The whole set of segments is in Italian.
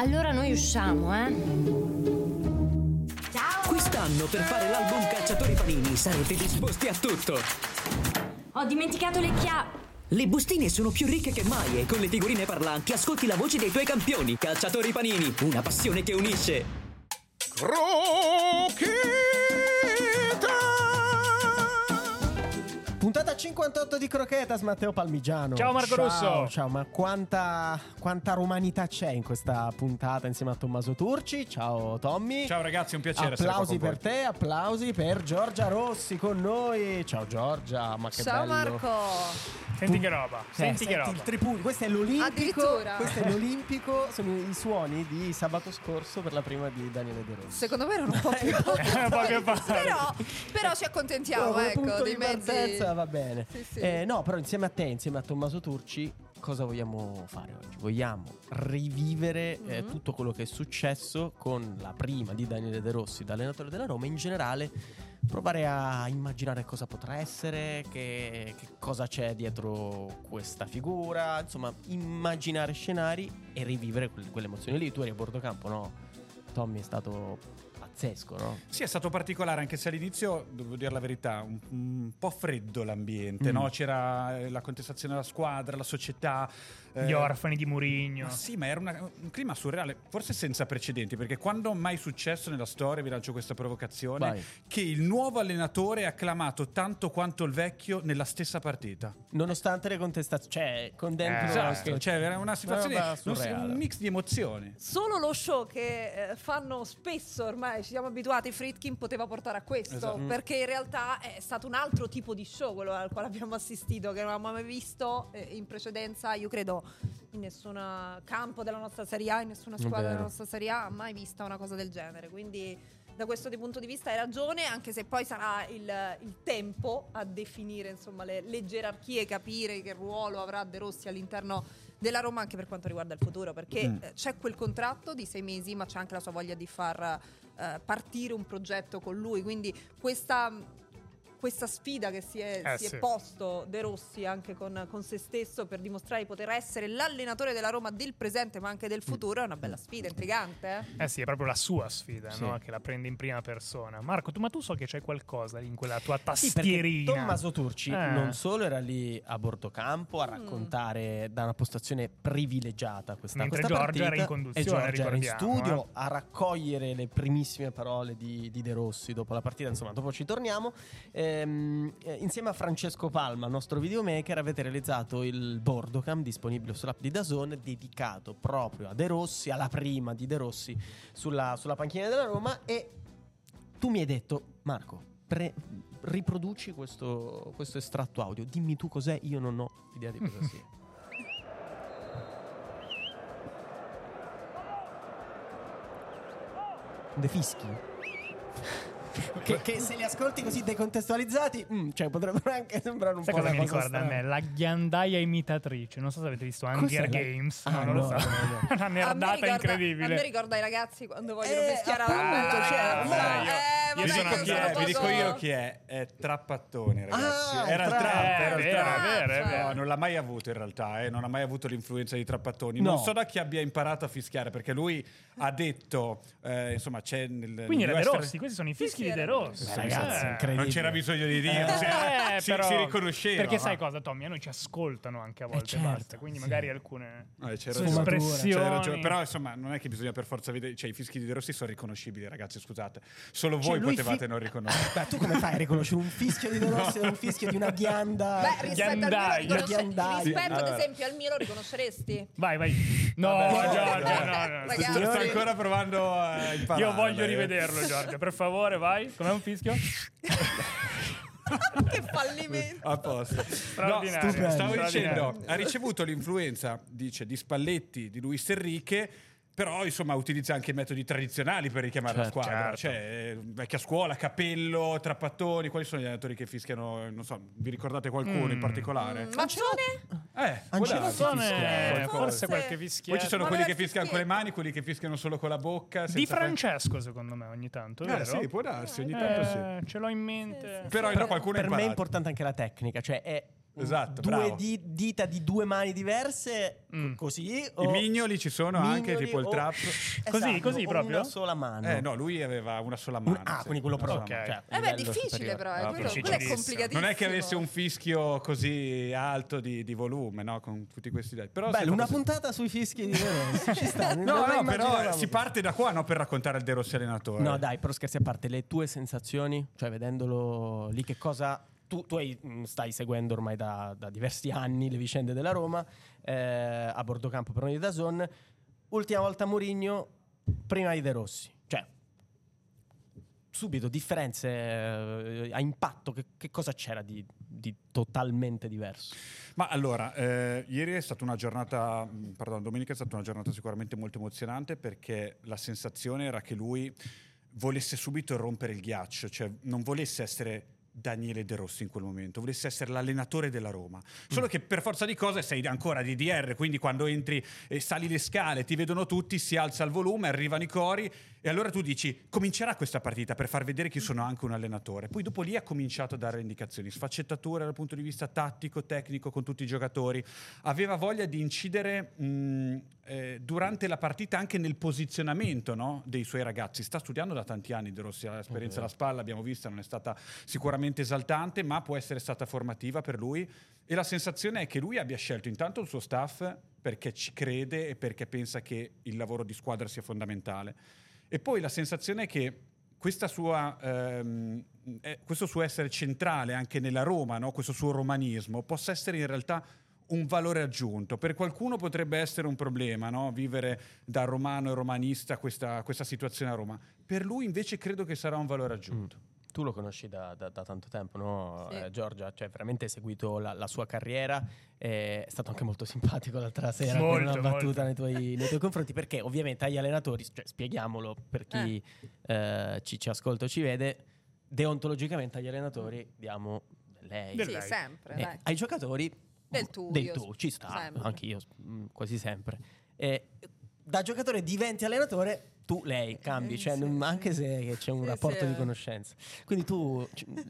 Allora noi usciamo, eh? Quest'anno per fare l'album Calciatori Panini sarete disposti a tutto. Ho dimenticato le chiavi. Le bustine sono più ricche che mai e con le figurine parlanti ascolti la voce dei tuoi campioni. Calciatori Panini, una passione che unisce. Puntata 58 di Croquetas, Matteo Palmigiano. Ciao Marco Ciao, Russo. Ciao, ma quanta, quanta romanità c'è in questa puntata insieme a Tommaso Turci? Ciao Tommy. Ciao ragazzi, un piacere essere Applausi qua con per te, applausi per Giorgia Rossi con noi. Ciao Giorgia, ma che Ciao bello. Marco. Senti che roba, Eh, senti che roba. il tripudio. Questo è l'Olimpico. Addirittura. Questo è l'Olimpico. Sono i suoni di sabato scorso per la prima di Daniele De Rossi. Secondo me erano un po' più Un po' più però, però ci accontentiamo, come ecco, dei di mezzi. partenza va bene. Sì, sì. Eh, no, però insieme a te, insieme a Tommaso Turci, cosa vogliamo fare oggi? Vogliamo rivivere eh, Mhm. tutto quello che è successo con la prima di Daniele De Rossi, da allenatore della Roma, in generale provare a immaginare cosa potrà essere, che, che cosa c'è dietro questa figura, insomma, immaginare scenari e rivivere quelle, quelle emozioni lì. Tu eri a bordo campo, no? Tommy è stato pazzesco, no? Sì, è stato particolare, anche se all'inizio, devo dire la verità, un, un po' freddo l'ambiente, Mm. no? C'era eh, la contestazione della squadra, la società. eh, Gli orfani di Murigno. Ma sì, ma era una- un clima surreale, forse senza precedenti, perché quando mai è successo nella storia, vi lancio questa provocazione, Vai. che il nuovo allenatore è acclamato tanto quanto il vecchio nella stessa partita. Nonostante le contestazioni, cioè, con dentro Eh, anche- Cioè, era una situazione, un mix di emozioni. Solo lo show che eh, fanno spesso ormai, ci siamo abituati, Fritkin poteva portare a questo, Esatto. perché in realtà è stato un altro tipo di show quello al quale abbiamo assistito, che non avevamo mai visto eh, in precedenza, io credo, in nessun campo della nostra Serie A, in nessuna squadra vero. della nostra Serie A ha mai vista una cosa del genere, quindi da questo punto di vista hai ragione, anche se poi sarà il, il tempo a definire insomma, le, le gerarchie, capire che ruolo avrà De Rossi all'interno della Roma anche per quanto riguarda il futuro, perché Mm. eh, c'è quel contratto di sei mesi, ma c'è anche la sua voglia di far eh, partire un progetto con lui, quindi questa... Questa sfida che si è, Eh, si è sì. posto De Rossi anche con, con se stesso per dimostrare di poter essere l'allenatore della Roma del presente ma anche del futuro è una bella sfida, intrigante. Eh? Eh sì, è proprio la sua sfida, Sì. no? Che la prende in prima persona. Marco, tu, ma tu so che c'è qualcosa in quella tua Sì, tastierina. Tommaso Turci Eh. non solo era lì a bordo campo a raccontare da una postazione privilegiata questa, Mentre questa Giorgia era partita, in conduzione, e era in ricordiamo, studio eh. a raccogliere le primissime parole di, di De Rossi dopo la partita. Insomma, dopo ci torniamo. Ehm, eh, insieme a Francesco Palma, nostro videomaker, avete realizzato il Bordocam disponibile sull'app di Dazon dedicato proprio a De Rossi, alla prima di De Rossi sulla, sulla panchina della Roma e tu mi hai detto, Marco, pre- riproduci questo, questo estratto audio. Dimmi tu cos'è, io non ho idea di cosa sia. De fischi? che, che se li ascolti così decontestualizzati, mm, cioè potrebbero anche sembrare un Sai po' cosa mi cosa ricorda a strana. me? La ghiandaia imitatrice. Non so se avete visto Hunger Games. Ah, no, non lo so. no. Una A nerdata ricorda- A me incredibile. ricorda i ragazzi quando vogliono Eh, fischiare appunto, una bella cioè, Eh, vabbè, Vi sono dico, io chi è, vi dico io chi è. È Trappattoni, ragazzi. Ah, era il. Trappa, Eh, era il è vero, vero. No, non l'ha mai avuto in realtà, eh, non ha mai avuto l'influenza di Trappattoni. No. Non so da chi abbia imparato a fischiare, perché lui ha detto, eh, insomma, c'è nel... Quindi era De Rossi, questi sono i fischi di De Rossi. Beh, ragazzi, Eh. incredibile. Non c'era bisogno di dire, Eh, si, però- si riconosceva. Perché sai cosa, Tommy? A noi ci ascoltano anche a volte, certo, basta. Quindi sì. magari alcune Eh, espressioni. Però insomma, non è che bisogna per forza vedere. Cioè, i fischi di De Rossi sono riconoscibili, ragazzi. Scusate, solo Cioè, voi lui potevate fi- non riconoscere. Beh, tu come fai a riconoscere un fischio di Rossi da un fischio di una ghianda? Beh, rispetto al mio, lo Ghiandaia. riconosce- rispetto ad esempio al mio lo riconosceresti? Vai, vai. No, Vabbè, Giorgia, no, no, no. Sto, sto ancora provando a imparare. Io voglio rivederlo, Giorgia. Per favore, vai. Com'è un fischio? che fallimento! A posto. No, stavo dicendo, ha ricevuto l'influenza, dice, di Spalletti, di Luis Enrique. Però, insomma, utilizza anche metodi tradizionali per richiamare Certo, la squadra. certo. Cioè, eh, vecchia scuola, Capello, Trappattoni. Quali sono gli allenatori che fischiano? Non so, vi ricordate qualcuno Mm. in particolare? Eh, Ancelotti darsi. fischia. Mazzone, Qualcosa. forse qualche fischietto. Poi ci sono Ma quelli che fischiano con le mani, quelli che fischiano solo con la bocca. Di senza fare- Francesco, secondo me, ogni tanto, Eh, vero? sì, può darsi, ogni tanto sì. Eh, Ce l'ho in mente. Però Però qualcuno ha per me è importante anche la tecnica, cioè è Esatto, due di- dita di due mani diverse, Mm. così. I mignoli ci sono anche, mignoli tipo il trap. Così, così o proprio? Una sola mano. Eh no, lui aveva una sola Un- mano. ah, sì, quindi quello proprio. sola Ok. mano. cioè, Eh beh, è difficile superiore. però, Ah, eh, quello, quello è complicatissimo. Non è che avesse un fischio così alto di, di volume, no? Con tutti questi dati. Però Bello, una puntata sui fischi di De Rossi, ci sta. No, no, però si parte da qua, no? Per raccontare il De Rossi allenatore. No, dai, però scherzi a parte, le tue sensazioni, cioè vedendolo lì, che cosa. Tu, tu hai- mh, stai seguendo ormai da, da diversi anni le vicende della Roma, eh, a bordo campo per noi di Dazon. Ultima volta Mourinho, prima di De Rossi. Cioè, subito differenze eh, a impatto, che, che cosa c'era di, di totalmente diverso? Ma allora, eh, ieri è stata una giornata, mh, pardon, domenica è stata una giornata sicuramente molto emozionante perché la sensazione era che lui volesse subito rompere il ghiaccio, cioè non volesse essere Daniele De Rossi in quel momento, volesse essere l'allenatore della Roma. Solo che per forza di cose sei ancora DDR, quindi quando entri e sali le scale, ti vedono tutti, si alza il volume, arrivano i cori e allora tu dici comincerà questa partita per far vedere che io sono anche un allenatore. Poi dopo lì ha cominciato a dare indicazioni, sfaccettature dal punto di vista tattico, tecnico con tutti i giocatori. Aveva voglia di incidere mh, eh, durante la partita anche nel posizionamento no, dei suoi ragazzi. Sta studiando da tanti anni De Rossi, l'esperienza alla spalla, abbiamo visto, non è stata sicuramente esaltante, ma può essere stata formativa per lui. E la sensazione è che lui abbia scelto intanto il suo staff perché ci crede e perché pensa che il lavoro di squadra sia fondamentale. E poi la sensazione è che sua, ehm, eh, questo suo essere centrale anche nella Roma, no? questo suo romanismo, possa essere in realtà un valore aggiunto. Per qualcuno potrebbe essere un problema no? vivere da romano e romanista questa, questa situazione a Roma. Per lui invece credo che sarà un valore aggiunto. Tu lo conosci da, da- da tanto tempo, no, Sì. eh, Giorgia? Cioè, veramente hai seguito la, la sua carriera. eh, È stato anche molto simpatico l'altra sera con Molto, una battuta nei tuoi, nei tuoi confronti. Perché, ovviamente, agli allenatori, cioè, spieghiamolo per chi eh, ci, ci ascolta o ci vede, deontologicamente agli allenatori diamo del lei. Del Sì, lei. sempre, Eh, dai. ai giocatori Del tu, del tu, ci sta, sempre. anche io mm, quasi sempre. Eh, da giocatore diventi allenatore, tu lei cambi, Eh, cioè, non- anche se c'è un rapporto di eh. conoscenza. Quindi tu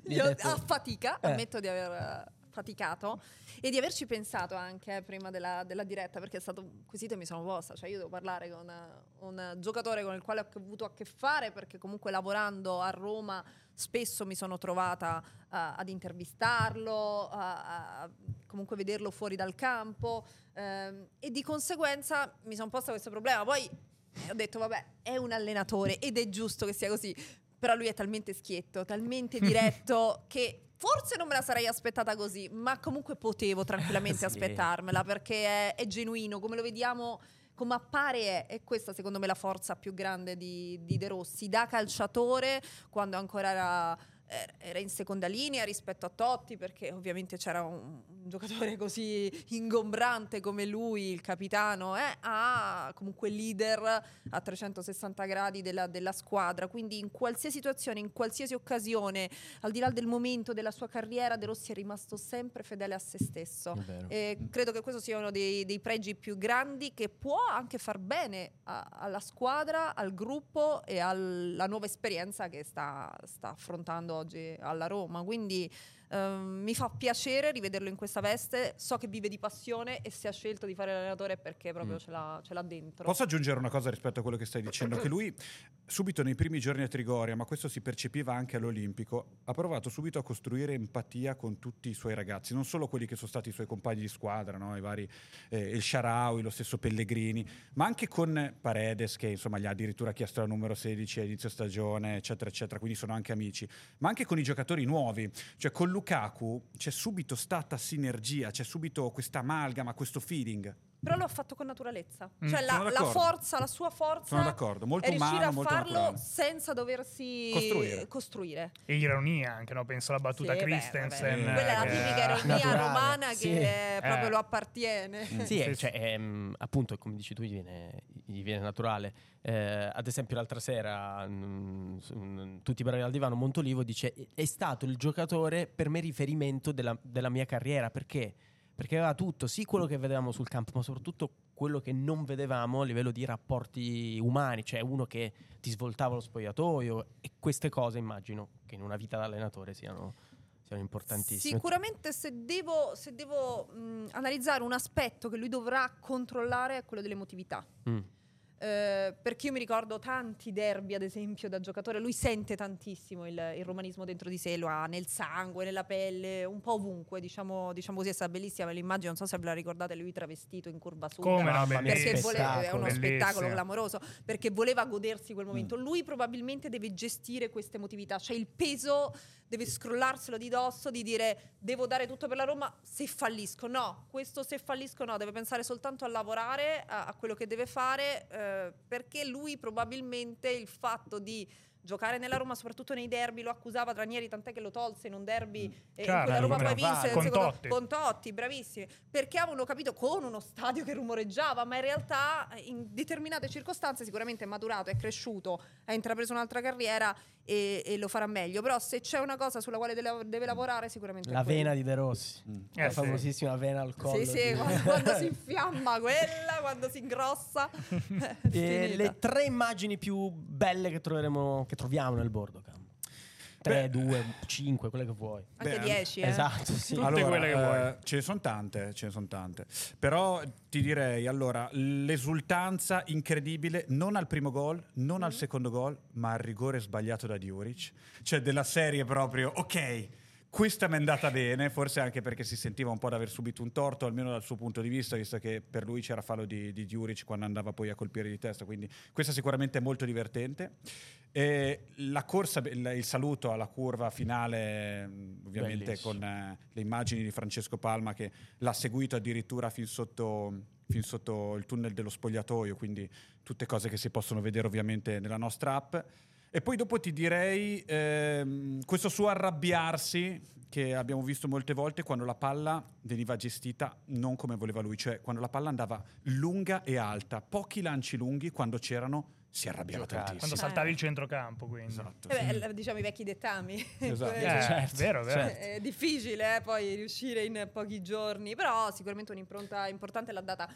Io detto- a fatica, Eh. ammetto di aver eh, faticato e di averci pensato anche eh, prima della, della diretta perché è stato un quesito e mi sono posta, cioè io devo parlare con eh, un giocatore con il quale ho avuto a che fare perché comunque lavorando a Roma spesso mi sono trovata eh, ad intervistarlo, a, a comunque vederlo fuori dal campo ehm, e di conseguenza mi sono posta questo problema. Poi eh, ho detto vabbè è un allenatore ed è giusto che sia così, però lui è talmente schietto, talmente diretto che forse non me la sarei aspettata così, ma comunque potevo tranquillamente Sì. aspettarmela perché è, è genuino, come lo vediamo, come appare è, è questa secondo me la forza più grande di, di De Rossi, da calciatore quando ancora era er- era in seconda linea rispetto a Totti perché ovviamente c'era un, un giocatore così ingombrante come lui, il capitano, eh, a comunque leader a 360 gradi della, della squadra. Quindi in qualsiasi situazione, in qualsiasi occasione, al di là del momento della sua carriera, De Rossi è rimasto sempre fedele a se stesso. È vero. E credo che questo sia uno dei, dei pregi più grandi che può anche far bene a- alla squadra, al gruppo e alla nuova esperienza che sta, sta affrontando oggi alla Roma. Quindi ehm, mi fa piacere rivederlo in questa veste. So che vive di passione e se ha scelto di fare l'allenatore è perché proprio Mm. ce, l'ha, ce l'ha dentro. Posso aggiungere una cosa rispetto a quello che stai dicendo? Che lui, subito nei primi giorni a Trigoria, ma questo si percepiva anche all'Olimpico, ha provato subito a costruire empatia con tutti i suoi ragazzi, non solo quelli che sono stati i suoi compagni di squadra, no? i vari eh, il Sharawi, lo stesso Pellegrini, ma anche con Paredes, che insomma gli ha addirittura chiesto la numero 16 a inizio stagione, eccetera, eccetera, quindi sono anche amici, ma anche con i giocatori nuovi, cioè con Lukaku c'è subito stata sinergia, c'è subito questa amalgama, questo feeling. Però lo ha fatto con naturalezza. Mm, cioè la, la forza, la sua forza Sono d'accordo, molto è riuscire umano, a molto farlo naturale. senza doversi Costruire. costruire. E ironia anche, no? Penso alla battuta Sì, beh, Christensen. vabbè. Quella è la che- tipica ironia naturale, romana che sì. eh, proprio lo appartiene. Sì, Sì, eh, sì. cioè, ehm, appunto, come dici tu, gli viene, gli viene naturale. Eh, ad esempio, l'altra sera, mm, su- mm, tutti bravi al divano, Montolivo dice: È stato il giocatore per me riferimento della, della mia carriera. Perché? Perché aveva tutto, sì, quello che vedevamo sul campo, ma soprattutto quello che non vedevamo a livello di rapporti umani, cioè uno che ti svoltava lo spogliatoio. E queste cose immagino che in una vita da allenatore siano, Sono importantissime. Sicuramente se devo, se devo, mh, analizzare un aspetto che lui dovrà controllare è quello dell'emotività. Mm. Eh, perché io mi ricordo tanti derby, ad esempio, da giocatore. Lui sente tantissimo il, il romanismo dentro di sé, lo ha nel sangue, nella pelle, un po' ovunque. Diciamo, diciamo così, è stata bellissima l'immagine. Non so se ve la ricordate, lui travestito in curva sud. Come no, perché voleva, è uno spettacolo. spettacolo Bellissimo. clamoroso perché voleva godersi quel momento. Mm. Lui probabilmente deve gestire questa emotività, cioè il peso deve scrollarselo di dosso, di dire devo dare tutto per la Roma se fallisco. No, questo se fallisco no, deve pensare soltanto a lavorare, a, a quello che deve fare, eh, perché lui probabilmente il fatto di giocare nella Roma, soprattutto nei derby, lo accusava Ranieri, tant'è che lo tolse in un derby e Certo, quella Roma poi vinse. Con secondo- Totti. con Totti, bravissimi, perché avevano capito con uno stadio che rumoreggiava, ma in realtà in determinate circostanze sicuramente è maturato, è cresciuto, ha intrapreso un'altra carriera e, e lo farà meglio. Però se c'è una cosa sulla quale deve, deve lavorare sicuramente La vena di De Rossi. Eh, la sì. famosissima vena al collo. Sì, sì, quando, quando si infiamma quella, quando si ingrossa. E le tre immagini più belle che troveremo, che troviamo nel bordo campo. 3, 2, 5, quelle che vuoi. Anche Beh, 10, eh. Esatto, sì. Tutte allora, quelle che vuoi. eh, ce ne sono tante, ce ne sono tante. Però ti direi, allora, l'esultanza incredibile non al primo gol, non Mm. al secondo gol, ma al rigore sbagliato da Diuric. Cioè della serie proprio, ok, questa mi è andata bene, forse anche perché si sentiva un po' di aver subito un torto, almeno dal suo punto di vista, visto che per lui c'era fallo di, di Diuric quando andava poi a colpire di testa, quindi questa sicuramente è molto divertente. E la corsa, il, saluto alla curva finale, ovviamente Bellissimo. con eh, le immagini di Francesco Palma che l'ha seguito addirittura fin sotto, fin sotto il tunnel dello spogliatoio, quindi tutte cose che si possono vedere ovviamente nella nostra app. E poi dopo ti direi ehm, questo suo arrabbiarsi che abbiamo visto molte volte quando la palla veniva gestita non come voleva lui, cioè quando la palla andava lunga e alta, pochi lanci lunghi quando c'erano si arrabbiava Giocare. Quando tantissimo. saltavi il centrocampo, quindi. Esatto. Eh beh, diciamo i vecchi dettami. Esatto. Eh, certo, vero, vero. certo. È difficile eh, poi riuscire in pochi giorni, però sicuramente un'impronta importante l'ha data.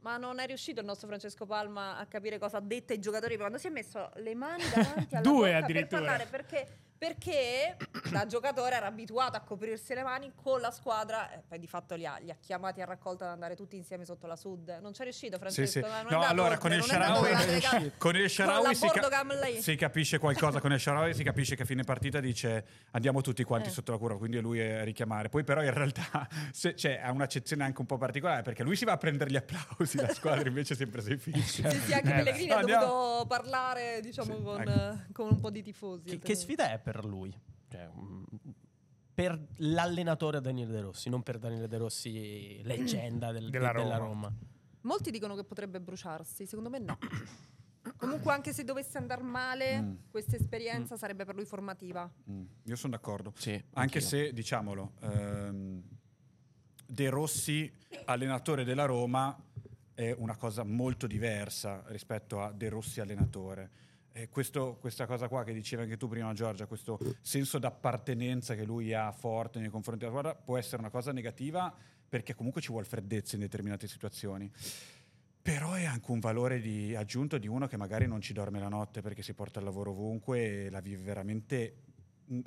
Ma non è riuscito il nostro Francesco Palma a capire cosa ha detto ai giocatori quando si è messo le mani davanti alla Due bocca addirittura. per parlare perché, perché da giocatore era abituato a coprirsi le mani con la squadra e poi di fatto li ha, li ha chiamati a raccolta ad andare tutti insieme sotto la Sud. Non c'è riuscito Sì, Francesco? sì. non è No, allora oltre, con il Sharawi, con il Sharawi si, ca- si capisce qualcosa. Con il Sharawi si capisce che a fine partita dice andiamo tutti quanti Eh. sotto la curva, quindi è lui a richiamare. Poi però in realtà se- cioè, ha un'accezione anche un po' particolare perché lui si va a prendere gli applausi, la squadra invece è sempre sei fischi. Sì, sì, anche Eh, Pellegrini ha Andiamo. dovuto parlare, diciamo, Sì, con, eh, con un po' di tifosi. Che, che sfida è per lui? Cioè, mm, per l'allenatore Daniele De Rossi, non per Daniele De Rossi, leggenda del- Della della Roma. Roma. Molti dicono che potrebbe bruciarsi, secondo me no. Comunque, anche se dovesse andare male, Mm. questa esperienza sarebbe per lui formativa. Mm, Io sono d'accordo. Sì, Anche anch'io. se, diciamolo, ehm, De Rossi, allenatore della Roma, è una cosa molto diversa rispetto a De Rossi, allenatore. E questo- questa cosa qua che dicevi anche tu prima, Giorgia, questo senso d'appartenenza che lui ha forte nei confronti della squadra, può essere una cosa negativa perché comunque ci vuole freddezza in determinate situazioni. Però è anche un valore di- aggiunto di uno che magari non ci dorme la notte perché si porta il lavoro ovunque e la vive veramente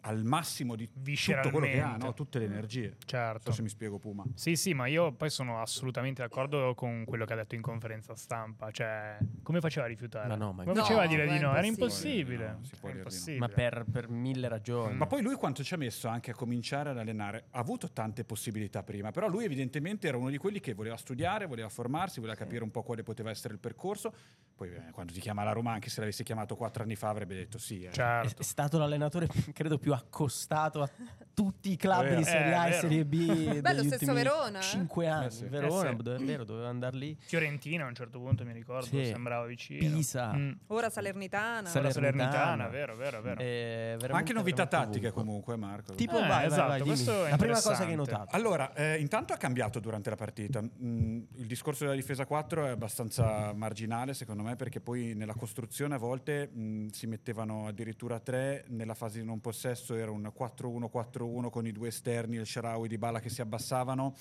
al massimo di tutto quello che ha, no? tutte le energie. Non Certo. so se mi spiego, Puma. Sì, sì, ma io poi sono assolutamente d'accordo con quello che ha detto in conferenza stampa. Cioè, come faceva a rifiutare? Ma no, ma- come No, faceva a dire di no? Era impossibile. impossibile. No, si può Era dire di no. impossibile. Ma per, per mille ragioni. Ma poi lui quanto ci ha messo anche a cominciare ad allenare? Ha avuto tante possibilità prima, però lui evidentemente era uno di quelli che voleva studiare, voleva formarsi, voleva capire un po' quale poteva essere il percorso. Poi eh, quando ti chiama la Roma, anche se l'avessi chiamato quattro anni fa, avrebbe detto sì. eh. È, Certo. è stato l'allenatore, credo, più accostato a tutti i club Vero. di Serie A Eh, e vero. Serie B. Beh, degli lo stesso Verona, eh. Cinque anni. Eh sì. Verona, Eh sì. dove- è vero, doveva andare lì. Fiorentina a un certo punto mi ricordo, Sì. sembrava vicino. Pisa. Mm. Ora Salernitana. Saler- La Salernitana, vero, vero, vero. Eh, Anche novità tattiche comunque, Marco. Tipo, Eh, vai, vai, esatto, vai, è La prima cosa che hai notato. Allora, eh, intanto ha cambiato durante la partita. Mm, il discorso della difesa 4 è abbastanza marginale, secondo me, perché poi nella costruzione a volte mm, si mettevano addirittura tre, nella fase di non possesso era un 4-1-4-1 con i due esterni, il Sharawi di Bala che si abbassavano.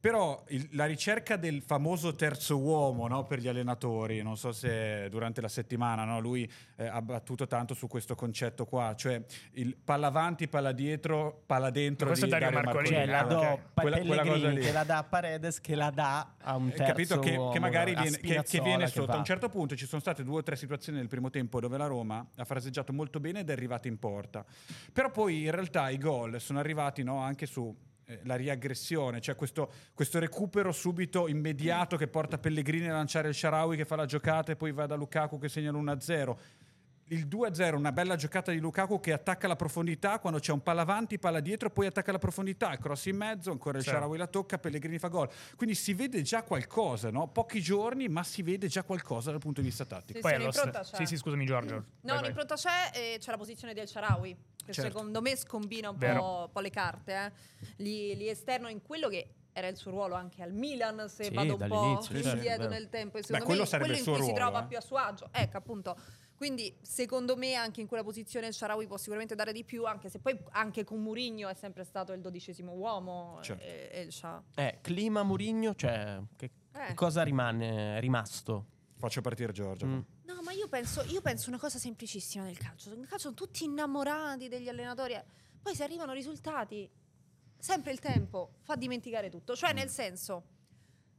Però il- la ricerca del famoso terzo uomo no, per gli allenatori, non so se durante la settimana no, lui eh, ha battuto tanto su questo concetto qua, cioè il palla avanti, palla dietro, palla dentro Ma questo di è Dario Dario Marcolini, Cioè, la Marcolini. do Ok. a Quella- quella cosa Pellegrini lì. che la dà a Paredes che la dà a un Hai terzo capito che, uomo, che magari viene, che- che, viene che sotto. va. A un certo punto ci sono state due o tre situazioni nel primo tempo dove la Roma ha fraseggiato molto bene ed è arrivata in porta. Però poi in realtà i gol sono arrivati no, anche su eh, la riaggressione, cioè questo, questo recupero subito immediato che porta Pellegrini a lanciare il Sharawi che fa la giocata e poi va da Lukaku che segna l'1-0. Il 2-0, una bella giocata di Lukaku che attacca la profondità quando c'è un palla avanti, palla dietro, poi attacca la profondità, il cross in mezzo, ancora il Sì. Sharawi la tocca, Pellegrini fa gol. Quindi si vede già qualcosa, no? Pochi giorni, ma si vede già qualcosa dal punto di vista tattico. Sì, Poi sì, st- c'è. Sì, sì, scusami Giorgio. No, Vai, vai. un'impronta c'è e c'è la posizione del Sharawi, che Certo. secondo me scombina un po', un po' le carte. Eh. Lì, lì esterno in quello che era il suo ruolo anche al Milan, se Sì, vado un po' indietro vero. nel tempo. E secondo quello me sarebbe quello il in suo cui si ruolo, trova eh. più a suo agio. Ecco, appunto. Quindi, secondo me, anche in quella posizione il Sharawi può sicuramente dare di più, anche se poi anche con Mourinho è sempre stato il dodicesimo uomo. Certo. E, e il Sha- Eh, clima Murigno, cioè che, Eh. cosa rimane è rimasto? Faccio partire Giorgio. Mm. No, ma io penso, io penso una cosa semplicissima nel calcio. Nel calcio sono tutti innamorati degli allenatori. eh. Poi se arrivano risultati, sempre il tempo fa dimenticare tutto. Cioè, nel senso,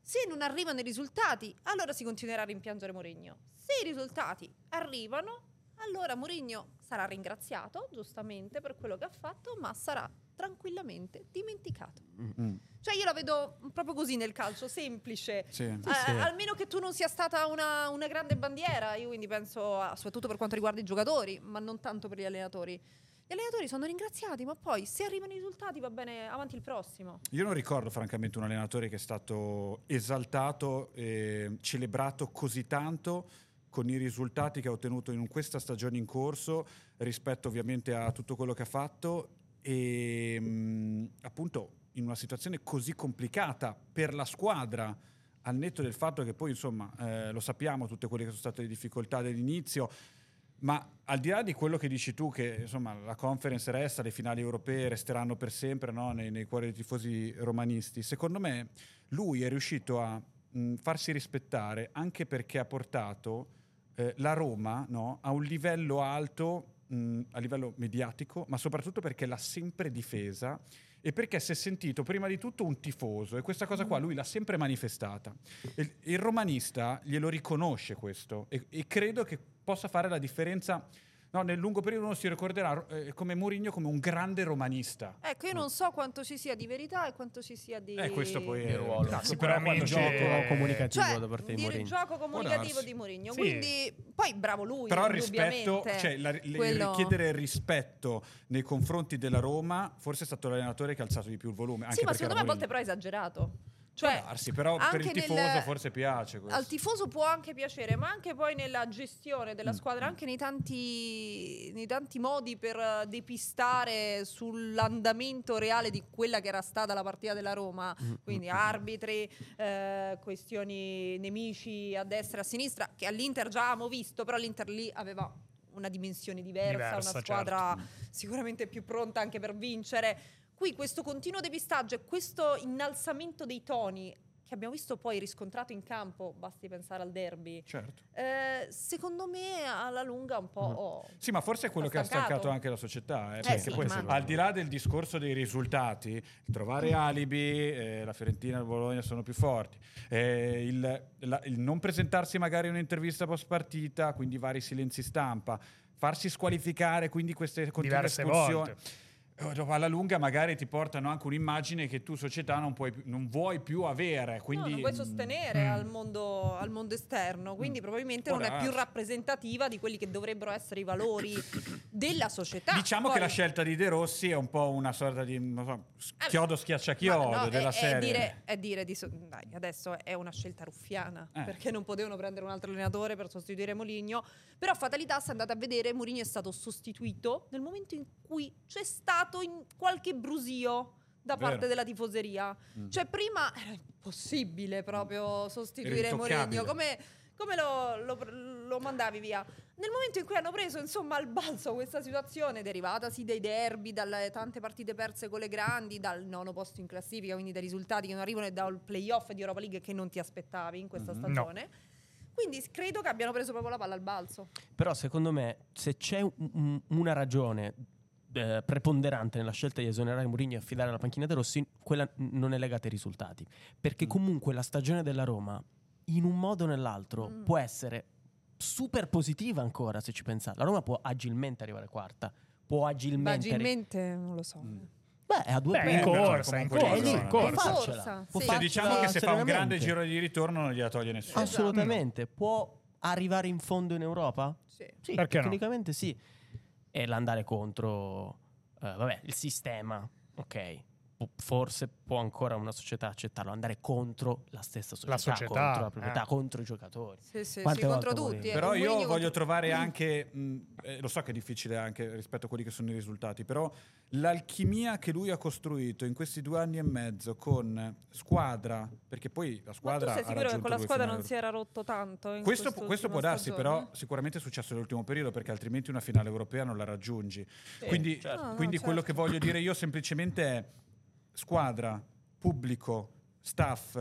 se non arrivano i risultati, allora si continuerà a rimpiangere Mourinho. Se i risultati arrivano, allora Mourinho sarà ringraziato, giustamente, per quello che ha fatto, ma sarà tranquillamente dimenticato. Mm. Cioè, io la vedo proprio così nel calcio, semplice. Sì. Eh, sì. Almeno che tu non sia stata una, una grande bandiera, io quindi penso, a- soprattutto per quanto riguarda i giocatori, ma non tanto per gli allenatori. Gli allenatori sono ringraziati, ma poi se arrivano i risultati va bene avanti il prossimo. Io non ricordo francamente un allenatore che è stato esaltato e celebrato così tanto con i risultati che ha ottenuto in questa stagione in corso rispetto ovviamente a tutto quello che ha fatto e mh, appunto in una situazione così complicata per la squadra al netto del fatto che poi insomma eh, lo sappiamo tutte quelle che sono state le difficoltà dell'inizio ma al di là di quello che dici tu, che insomma la conference resta, le finali europee resteranno per sempre no, nei, nei cuori dei tifosi romanisti, secondo me lui è riuscito a mh, farsi rispettare anche perché ha portato eh, la Roma no, a un livello alto, mh, a livello mediatico, ma soprattutto perché l'ha sempre difesa e perché si è sentito prima di tutto un tifoso e questa cosa qua lui l'ha sempre manifestata. Il, il romanista glielo riconosce questo e, e credo che possa fare la differenza. No, nel lungo periodo uno si ricorderà eh, come Mourinho come un grande romanista. Ecco, io non so quanto ci sia di verità e quanto ci sia di... Eh, questo poi è Il ruolo. cazzo, Sicuramente- però quando Il gioco Eh, comunicativo Cioè, da parte di Mourinho. gioco comunicativo di Mourinho. Sì. Quindi, poi bravo lui, Però il rispetto, cioè la- il Quello- richiedere rispetto nei confronti della Roma, forse è stato l'allenatore che ha alzato di più il volume. Anche Sì, ma secondo me a volte però è esagerato. Cioè, darsi, però per il tifoso nel- forse piace questo. Al tifoso può anche piacere, ma anche poi nella gestione della Mm, squadra, anche nei tanti, nei tanti modi per depistare sull'andamento reale di quella che era stata la partita della Roma. Mm, Quindi arbitri, eh, questioni nemici a destra e a sinistra, che all'Inter già avevamo visto, però l'Inter lì aveva una dimensione diversa, Diversa, una squadra certo. sicuramente più pronta anche per vincere. Qui questo continuo depistaggio e questo innalzamento dei toni che abbiamo visto poi riscontrato in campo, basti pensare al derby, Certo. eh, secondo me alla lunga un po'... oh, Sì, ma forse è quello che ha stancato. stancato anche la società. eh, Eh perché sì, poi, ma- al di là del discorso dei risultati, trovare alibi, eh, la Fiorentina e il Bologna sono più forti, eh, il, la- il non presentarsi magari in un'intervista post partita, quindi vari silenzi stampa, farsi squalificare, quindi queste continue Diverse espulsioni. volte. Eh, dopo alla lunga magari ti portano anche un'immagine che tu società non, puoi, non vuoi più avere. Quindi, no, non puoi sostenere Mm. al, mondo, al mondo esterno, quindi Mm. probabilmente Può non è più darsi. rappresentativa di quelli che dovrebbero essere i valori della società. Diciamo Poi- che la scelta di De Rossi è un po' una sorta di so, Eh, chiodo schiacciachiodo no, della è, serie. È dire, è dire di so- dai, adesso è una scelta ruffiana Eh. perché non potevano prendere un altro allenatore per sostituire Moligno. Però fatalità, se andate a vedere, Mourinho è stato sostituito nel momento in cui c'è stato in qualche brusio da Vero. parte della tifoseria. Mm. Cioè, prima era impossibile proprio sostituire Era intoccabile. Mourinho. Come, come lo, lo- lo mandavi via? Nel momento in cui hanno preso insomma al balzo questa situazione derivatasi dai derby, dalle tante partite perse con le grandi, dal nono posto in classifica, quindi dai risultati che non arrivano e dal playoff di Europa League che non ti aspettavi in questa Mhm. stagione. Quindi credo che abbiano preso proprio la palla al balzo. Però secondo me se c'è un- una ragione eh, preponderante nella scelta di esonerare Mourinho e affidare la panchina De Rossi, quella non è legata ai risultati. Perché Mm. comunque la stagione della Roma, in un modo o nell'altro, Mm. può essere super positiva ancora se ci pensate. La Roma può agilmente arrivare quarta. Può agilmente... Agilmente non lo so. Mm. Beh, è a due Beh, in corsa, in corsa, in può corsa. farcela. Corsa, Può sì. Cioè, farcela diciamo che se fa un grande giro di ritorno non gliela toglie nessuno. Esatto. Assolutamente. Può arrivare in fondo in Europa? Sì. Sì, Perché no? tecnicamente sì. E l'andare contro, eh, vabbè, il sistema, ok. Forse può ancora una società accettarlo, andare contro la stessa società, La società, contro la proprietà, eh. contro i giocatori. Sì, sì, sì, contro tutti. eh. Però io voglio contro- trovare anche, mh, eh, lo so che è difficile anche rispetto a quelli che sono i risultati, però l'alchimia che lui ha costruito in questi due anni e mezzo con squadra, perché poi la Ma tu squadra sei ha sicuro che con la squadra non si era rotto tanto? in questo, questo può darsi, stagione? però sicuramente è successo nell'ultimo periodo perché altrimenti una finale europea non la raggiungi. quindi certo. No, no, quindi quello certo. che voglio dire io semplicemente è squadra, pubblico, staff,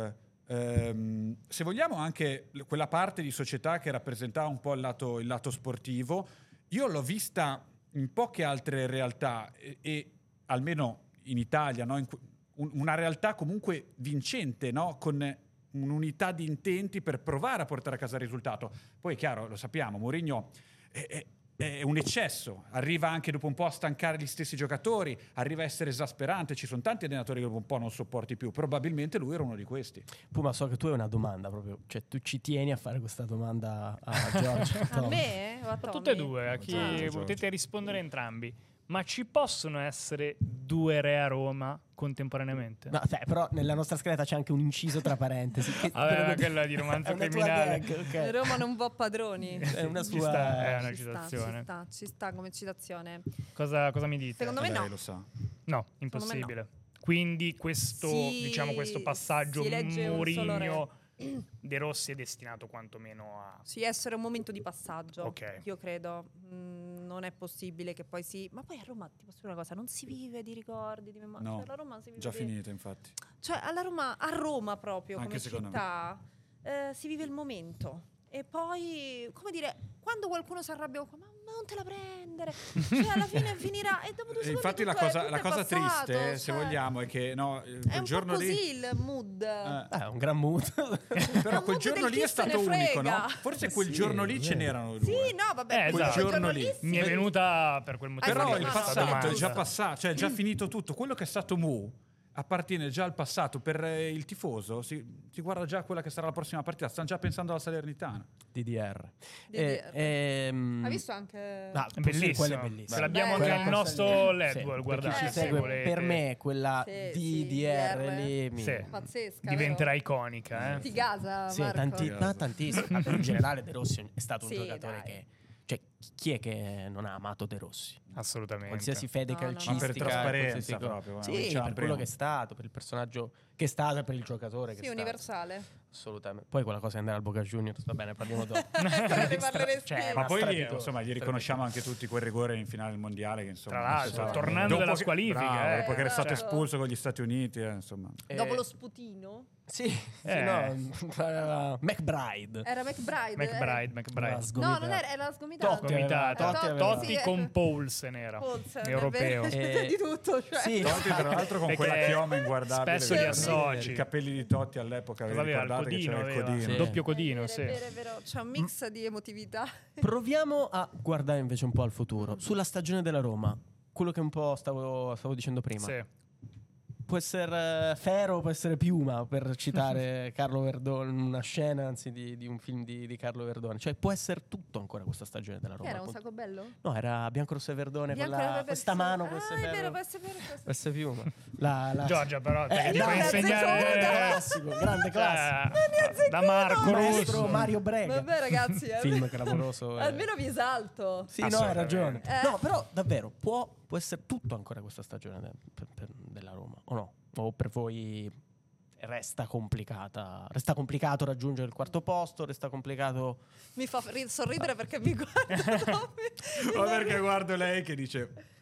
ehm, se vogliamo anche quella parte di società che rappresentava un po' il lato, il lato sportivo, io l'ho vista in poche altre realtà e, e almeno in Italia, no? In un- una realtà comunque vincente, no? con un'unità di intenti per provare a portare a casa il risultato. Poi è chiaro, lo sappiamo, Mourinho è- è un eccesso, arriva anche dopo un po' a stancare gli stessi giocatori, arriva a essere esasperante, ci sono tanti allenatori che dopo un po' non sopporti più, probabilmente lui era uno di questi. Puma, so che tu hai una domanda proprio, cioè tu ci tieni a fare questa domanda a Giorgio. A me? O a A tutte e due, a chi potete rispondere entrambi. Ma ci possono essere due re a Roma contemporaneamente? No, beh, però nella nostra scaletta c'è anche un inciso tra parentesi. Che Vabbè, ma quella di romanzo criminale. gag, ok. Eh, Roma non va padroni. È una Ci sua... sta, è una Ci sta, ci citazione. sta, ci sta come citazione. Cosa, cosa mi dite? Secondo me Lei no. lo sa. No, impossibile. Quindi questo, Si- diciamo, questo passaggio Mourinho De Rossi è destinato quantomeno a... Sì, essere un momento di passaggio. Ok. Io credo. Mm, non è possibile che poi si. Ma poi a Roma, ti posso dire una cosa, non si vive di ricordi, di memoria. No, Cioè, Roma si vive già di- finita infatti. Cioè, alla Roma, a Roma proprio Anche come città, eh, si vive il momento. E poi, come dire, quando qualcuno si arrabbia, ma non te la prendere. Cioè, alla fine finirà. E dopo due E secondi infatti la tutto cosa, la cosa passato, triste, se cioè, vogliamo, è che no, eh, È quel un giorno po' così lì... il mood. Eh, Eh, è un gran mood. però quel mood giorno lì è se stato unico, no? Forse quel Sì, giorno lì ce n'erano due. Sì, no, vabbè, Eh, quel esatto. giorno lì. Mi è venuta per quel motivo. Però il passato è già passato, cioè è già finito tutto. Quello che è stato Mu appartiene già al passato. Per eh, il tifoso si, si guarda già quella che sarà la prossima partita. Stanno già pensando alla Salernitana. DDR. DDR. Eh, ehm, Hai visto anche... Ah. Quella è bellissima. L'abbiamo anche al nostro Sì, Ledwell, per guardate. Eh, volete. per me quella Sì, sì, DDR DR. lì mi- Sì. Pazzesca. Diventerà vero? iconica, eh? Ti gasa, Sì, Marco. tanti- no, tantissimo. In generale De Rossi è stato un Sì, giocatore dai. che... Cioè, chi è che non ha amato De Rossi? Assolutamente. Qualsiasi fede No, no, no. calcistica. Ma per trasparenza proprio, eh, Sì, per quello che è stato, per il personaggio che è stato per il giocatore che Sì, è stato. universale. Assolutamente. Poi quella cosa di andare al Boca Juniors, va bene, parliamo dopo. Parleresti. Cioè, Ma poi gli, insomma, gli riconosciamo anche tutti quel rigore in finale del mondiale. Che, insomma, Tra l'altro, insomma, tornando dalla squalifica, bravo, eh. dopo che era stato Esatto. espulso con gli Stati Uniti, eh, insomma. Eh, Dopo lo sputino. Sì, sì Eh. no, era McBride. Era McBride. McBride, La McBride. No, non era, era sgomitata. Totti aveva- Totti aveva- Totti sì, con. Paulsen era. Paulsen, europeo. Eh, di tutto. Cioè. Sì, Totti, tra l'altro, con quella chioma inguardabile. spesso li associ. I capelli di Totti all'epoca, aveva? Il codino, c'era il codino? Sì. Doppio codino, È sì. vero, è vero, C'è un mix di emotività. Proviamo a guardare invece un po' al futuro. Sulla stagione della Roma, quello che un po' stavo, stavo dicendo prima. Sì. Può essere eh, Fero, può essere Piuma, per citare Carlo Verdone, una scena anzi di, di un film di, di Carlo Verdone. Cioè può essere tutto ancora questa stagione della Roma. era un sacco bello? No, era Biancorosso e Verdone, Bianco quella- questa mano, Ah, questa è vero, Fero. può essere vero. può essere- Questa Piuma. La, la... Giorgia, però, te Eh, che ti no, puoi grande insegnare classico, grande classico. Eh, da Marco Russo. Mario Brega. Vabbè, ragazzi, eh. Film clamoroso. eh. Almeno vi esalto. Sì, no, hai ragione. Eh. No, però davvero può, può essere tutto ancora questa stagione per- per- della Roma, o no? O per voi resta complicata. Resta complicato raggiungere il quarto posto, resta complicato Mi fa ri- sorridere perché mi guarda. Ma perché guardo lei che dice...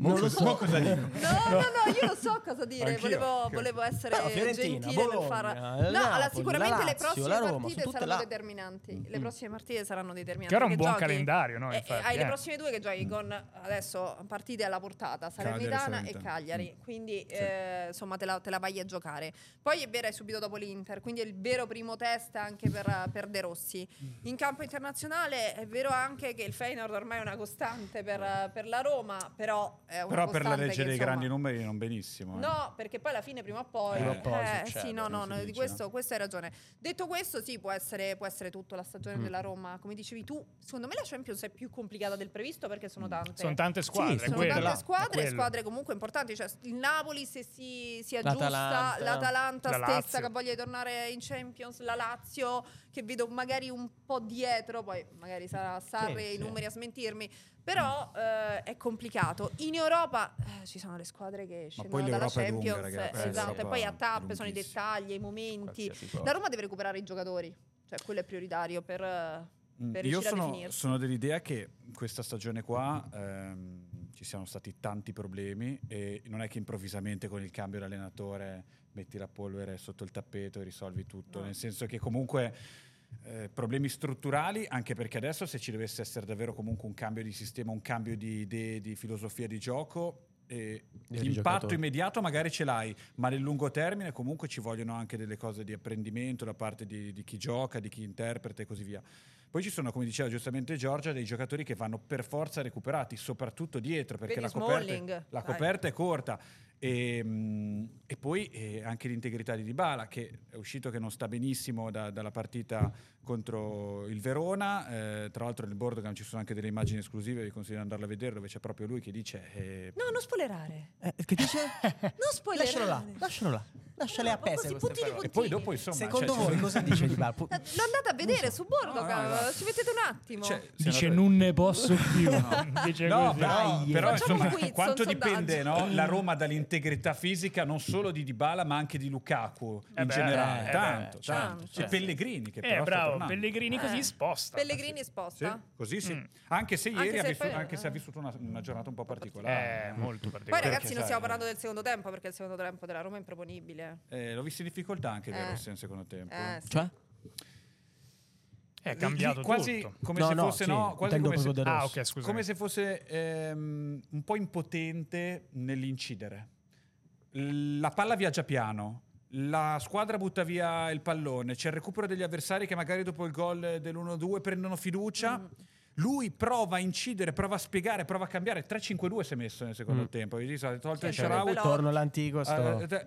Non lo so. Cosa dico? No, no, no, io non so cosa dire. Anch'io, Volevo, anch'io. volevo essere Però gentile Bologna, nel far. il No, allora, sicuramente la le Lazio, prossime la Roma, partite saranno là. determinanti. Le Mm. prossime partite saranno determinanti. Che era un buon giochi- calendario, no? eh, Infatti, hai le eh. prossime due che giochi con adesso partite alla portata, Salernitana e. Cagliari. Mm. Quindi eh, insomma te la, te la vai a giocare. Poi è vero, è subito dopo l'Inter, quindi è il vero primo test anche per, per De Rossi. In campo internazionale è vero anche che il Feyenoord ormai è una costante per, per la Roma, però è una Però per la legge che, dei insomma, grandi numeri non benissimo. eh. No, perché poi alla fine prima o poi, o poi eh, succede, sì, no, no, no, si di questo, questo hai ragione. Detto questo, sì, può essere, può essere tutto la stagione Mm. della Roma, come dicevi tu. Secondo me la Champions è più complicata del previsto perché sono tante. Sono tante squadre. Sì, Sono quello, tante squadre, squadre comunque importanti. Cioè, il Napoli se si, si aggiusta, L'Atalanta. l'Atalanta La stessa Lazio. che voglia tornare in Champions, la Lazio che vedo magari un po' dietro, poi magari sarà Sarri Sì, i sì. numeri a smentirmi. Però eh, è complicato. In Europa eh, ci sono le squadre che scendono dalla è lunga, Champions. ragazzi, eh, esatto, e poi a tappe sono i dettagli, i momenti. La Roma deve recuperare i giocatori, cioè quello è prioritario per, Mm, per Io sono, sono dell'idea che questa stagione qua ehm, ci siano stati tanti problemi e non è che improvvisamente con il cambio di allenatore metti la polvere sotto il tappeto e risolvi tutto, No. nel senso che comunque eh, problemi strutturali, anche perché adesso se ci dovesse essere davvero comunque un cambio di sistema, un cambio di idee, di filosofia di gioco, eh, l'impatto immediato magari ce l'hai, ma nel lungo termine comunque ci vogliono anche delle cose di apprendimento da parte di, di chi gioca, di chi interpreta e così via. Poi ci sono, come diceva giustamente Giorgia, dei giocatori che vanno per forza recuperati, soprattutto dietro, perché Vedi la coperta, la coperta è corta. E, mm, e poi eh, anche l'integrità di Dybala, che è uscito che non sta benissimo da- dalla partita contro il Verona. Eh, tra l'altro nel Bordogan ci sono anche delle immagini esclusive, vi consiglio di andarle a vedere, dove c'è proprio lui che dice... eh, No, non spoilerare. Eh, che dice? Non spoilerare. lascialo là, lascialo là. Lasciale No, appese così, puntini, parole. e poi puntini. dopo insomma... Secondo cioè, voi cosa dice di Balpo? Eh, Lo andate a vedere su Bordo, No, no, no. ci mettete un attimo. cioè, Dice senatore- non ne posso più. Dice No, così. però, Dai, però, insomma, quiz, quanto dipende no, la Roma dall'integrità fisica non solo di Dybala ma anche di Lukaku Eh in beh, generale, eh beh, tanto, certo, tanto. certo. E Pellegrini che Eh, però bravo. Pellegrini così Eh. sposta. Pellegrini Sì, sposta. così sì. Mm. Anche se Anche ieri ha, se vissuto, poi- anche se ha vissuto una, una giornata un po' particolare. Eh, molto Poi particolare. ragazzi Perché, non stiamo eh. parlando del secondo tempo perché il secondo tempo della Roma è improponibile. Eh, l'ho visto in difficoltà anche Eh. Nel secondo tempo. Eh, sì. Cioè? È cambiato quasi tutto. come No, se no, fosse sì, no, quasi intendo come se, Ah, Rossi. ok, scusa. come se fosse ehm, un po' impotente nell'incidere. La palla viaggia piano, la squadra butta via il pallone, c'è il recupero degli avversari che magari dopo il gol dell'1-2 prendono fiducia. Mm. Lui prova a incidere, prova a spiegare, prova a cambiare. 3-5-2 si è messo nel secondo Mm. tempo. Visto? Ha tolto Sì, il Sharawi, però- Torno all'antico. Sto... eh, eh,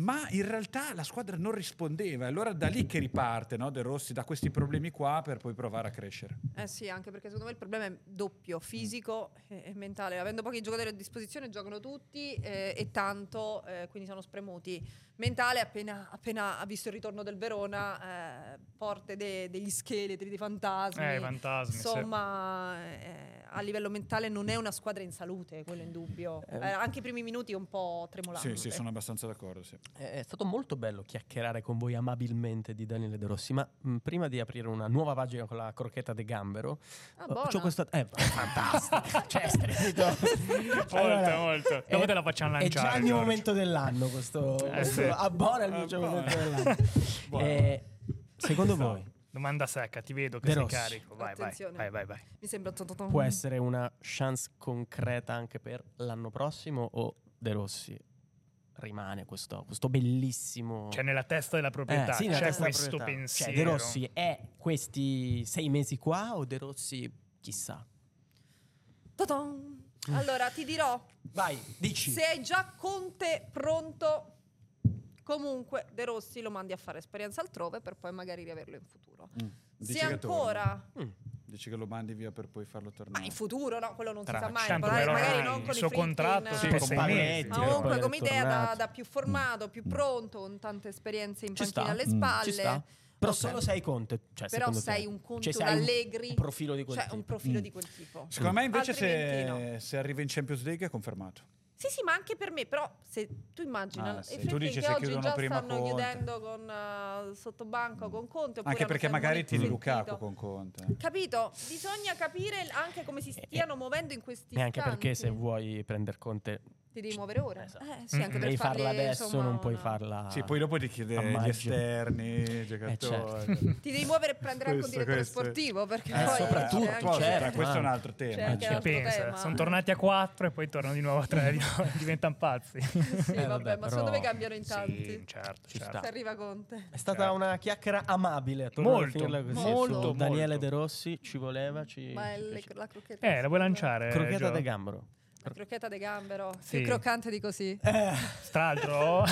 ma in realtà la squadra non rispondeva. Allora da lì che riparte no, De Rossi, da questi problemi qua per poi provare a crescere. Eh sì, anche perché secondo me il problema è doppio, fisico e mentale. Avendo pochi giocatori a disposizione giocano tutti eh, e tanto, eh, quindi sono spremuti. Mentale, appena, appena ha visto il ritorno del Verona, eh, porte de- degli scheletri, dei fantasmi. Eh, fantasmi, sì. Insomma, eh, a livello mentale non è una squadra in salute, quello è indubbio. Eh. Eh, anche i primi minuti un po' tremolanti. Sì, sì, sono abbastanza d'accordo. Sì. È stato molto bello chiacchierare con voi amabilmente di Daniele De Rossi, ma mh, prima di aprire una nuova pagina con la crocchetta de gambero, Ah, eh, buona. c'ho questa... Eh, fantastico, cioè. Molto, molto. Dopo te la facciamo È lanciare, già il momento dell'anno questo, Eh, questo abbona il mio Abbona. momento dell'anno. Buono. Eh, secondo voi Domanda secca, ti vedo che De sei Rossi. carico. Vai, vai, Attenzione. vai, vai, vai. Mi sembra tototom. può essere una chance concreta anche per l'anno prossimo o De Rossi rimane questo, questo bellissimo... Cioè nella testa della proprietà Eh, sì, nella c'è testa della questo proprietà. pensiero. Cioè, De Rossi è questi sei mesi qua o De Rossi chissà? Allora, ti dirò, Vai, dici. Se hai già Conte pronto, comunque De Rossi lo mandi a fare esperienza altrove per poi magari riaverlo in futuro. Dici Se ancora, Mm. Dici che lo mandi via per poi farlo ma tornare. in futuro no, quello non si Tra- sa mai, Tanto magari, però magari il non con suo i fritti contratto in- sì, mesi. poi Comunque come idea da, da più formato, più pronto, con tante esperienze in Ci panchina sta, alle mm, spalle. Però Ok. solo sei Conte. Cioè, Però secondo te. sei un Conte, Cioè, un sei Allegri, Un profilo di quel Cioè tipo. un profilo Mm. di quel tipo. Secondo me invece se, no. se arriva in Champions League è confermato. Sì, sì, ma anche per me, però se tu immagina, Ah, sì. Tu dici che se oggi già prima stanno Conte. chiudendo con uh, sottobanco con Conte Anche perché magari tieni. Lukaku con Conte. Capito? Bisogna capire anche come si stiano muovendo in questi E anche perché se vuoi prendere Conte ti devi muovere ora. Esatto. Eh, sì, Mm, anche per devi farla adesso, insomma, non puoi farla Sì, poi dopo ti chiede a gli esterni, i giocatori. certo. Ti devi muovere e prendere anche un direttore questo- sportivo perché Eh, poi soprattutto, Poi, certo, questo è un altro tema. Certo. altro Pensa, tema. sono tornati a 4 e poi tornano di nuovo a 3, diventano pazzi. Sì, Eh, vabbè, ma però- secondo me cambiano in tanti. Sì, certo, Ci certo. sta. Se arriva Conte. È stata Certo. una chiacchiera amabile. Molto, finirla così, molto, Daniele. De Rossi ci voleva. Ci... Ma la crocchetta. Eh, la vuoi lanciare? Crocheta Gio? de gambero. La crocchetta de gambero. Sì. Più croccante di così. Eh, Tra l'altro,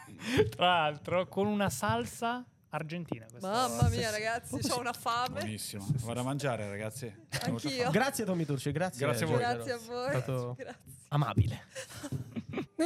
tra l'altro, con una salsa argentina. Mamma mia, ragazzi, ho una fame. Buonissimo. Vado a mangiare, ragazzi. Anch'io. Grazie Tommy Turci, grazie. Grazie a voi. Grazie a voi. È stato Grazie. amabile.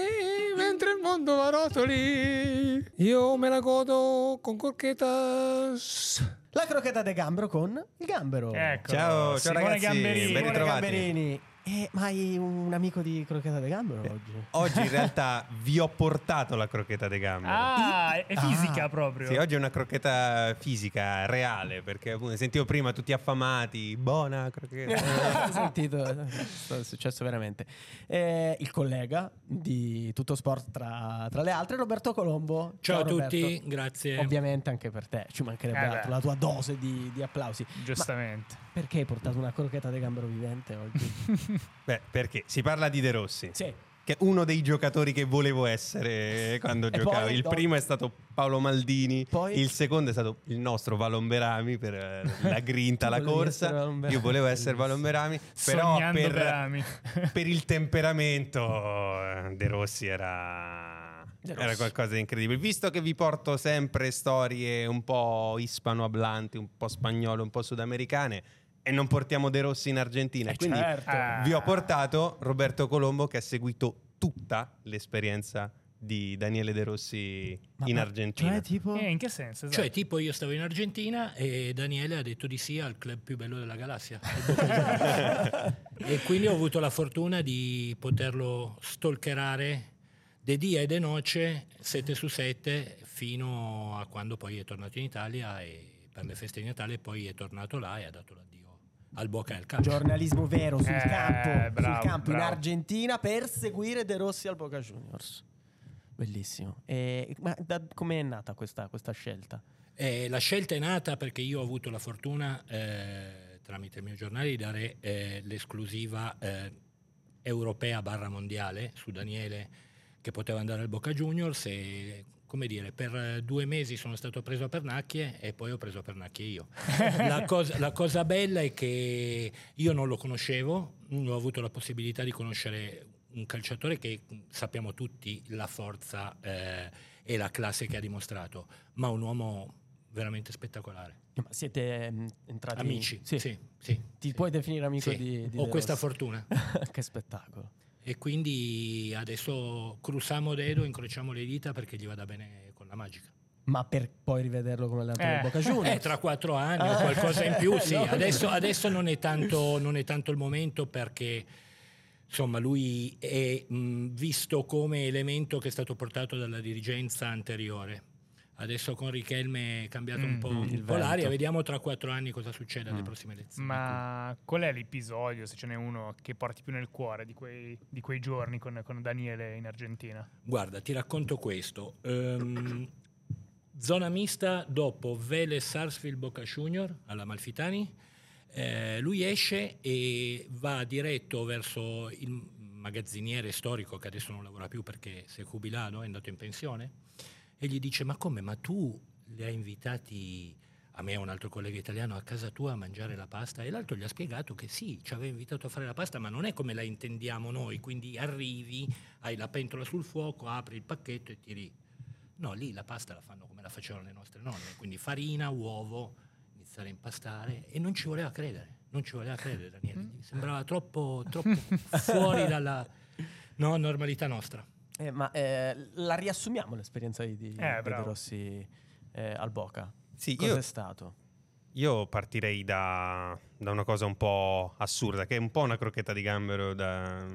mentre il mondo va a rotoli, io me la godo con corchetas. La crocheta de gambero con il gambero. Ecco, Ciao, ciao Simone ragazzi, Gamberini. ben ritrovati. Gamberini. Eh, ma hai un amico di crocheta de gambero oggi? Oggi in realtà vi ho portato la crocchetta de gambero. Ah, è è fisica Ah. proprio. Sì, oggi è una crocchetta fisica, reale, perché appunto sentivo prima tutti affamati, buona crocchetta. Ho sentito, è successo veramente. Eh, il collega di Tutto Sport tra, tra le altre, Roberto Colombo. Ciao, a Roberto. tutti, grazie. Ovviamente anche per te, ci mancherebbe Eh beh. altro, la tua dose di, di applausi. Giustamente. Ma perché hai portato una crocheta de gambero vivente oggi? Beh, perché si parla di De Rossi, sì. che è uno dei giocatori che volevo essere quando giocavo. poi, il dopo- primo è stato Paolo Maldini, Poi- il secondo è stato il nostro Valomberami per eh, la grinta, la corsa. Io volevo essere Valomberami, però per, Berami. per il temperamento eh, De Rossi era, era qualcosa di incredibile. Visto che vi porto sempre storie un po' ispanohablanti, un po' spagnole, un po' sudamericane e non portiamo De Rossi in Argentina, Eh, quindi certo. Ah. vi ho portato Roberto Colombo che ha seguito tutta l'esperienza di Daniele De Rossi Ma- in ma- Argentina. Cioè, tipo... Eh, in che senso? Cioè, Esatto. tipo, io stavo in Argentina e Daniele ha detto di sì al club più bello della galassia. e quindi ho avuto la fortuna di poterlo stalkerare de dia e de noce, 7 su 7, fino a quando poi è tornato in Italia e per le feste di Natale poi è tornato là e ha dato l'addio al Boca e al calcio. Giornalismo vero sul Eh, campo, bravo, sul campo in. Argentina per seguire De Rossi al Boca Juniors. Bellissimo. E, ma da, come è nata questa, questa scelta? Eh, la scelta è nata perché io ho avuto la fortuna, eh, tramite il mio giornale, di dare eh, l'esclusiva eh, europea barra mondiale su Daniele che poteva andare al Boca Juniors e come dire, per eh, due mesi sono stato preso a pernacchie e poi ho preso a pernacchie io. la, cosa, la cosa bella è che io non lo conoscevo, non ho avuto la possibilità di conoscere un calciatore che mh, sappiamo tutti la forza eh, e la classe che ha dimostrato, ma un uomo veramente spettacolare. Ma siete mm, entrati Amici, Sì. sì, sì, Ti sì. puoi definire amico di, di Ho questa fortuna. che spettacolo. E quindi adesso cruciamo dedo, incrociamo le dita perché gli vada bene con la magica. Ma per poi rivederlo come allenatore Eh. Boca Juniors? Eh, tra quattro anni o Ah. qualcosa in più, sì. No. Adesso, adesso non, è tanto, non è tanto il momento perché insomma lui è mh, visto come elemento che è stato portato dalla dirigenza anteriore. Adesso con Richelme è cambiato un Mm, po', il un po' l'aria, vediamo tra quattro anni cosa succede alle Mm. prossime elezioni. Ma qual è l'episodio, se ce n'è uno, che porti più nel cuore di quei, di quei giorni con, con Daniele in Argentina? Guarda, ti racconto questo. Ehm, zona mista dopo Vélez Sarsfield Boca Junior alla Malfitani. Eh, lui esce e va diretto verso il magazziniere storico che adesso non lavora più perché si è jubilato, è andato in pensione e gli dice ma come, ma tu li hai invitati a me e a un altro collega italiano a casa tua a mangiare la pasta? E l'altro gli ha spiegato che sì, ci aveva invitato a fare la pasta ma non è come la intendiamo noi, quindi arrivi, hai la pentola sul fuoco, apri il pacchetto e tiri. No, lì la pasta la fanno come la facevano le nostre nonne, quindi farina, uovo, iniziare a impastare. E non ci voleva credere, non ci voleva credere Daniele, gli sembrava troppo, troppo fuori dalla no, normalità nostra. Eh, ma eh, la riassumiamo l'esperienza di, di, di De bravo. Rossi eh, al Boca? Sì, Cos'è io stato? Io partirei da, da una cosa un po' assurda, che è un po' una crocchetta di gambero da,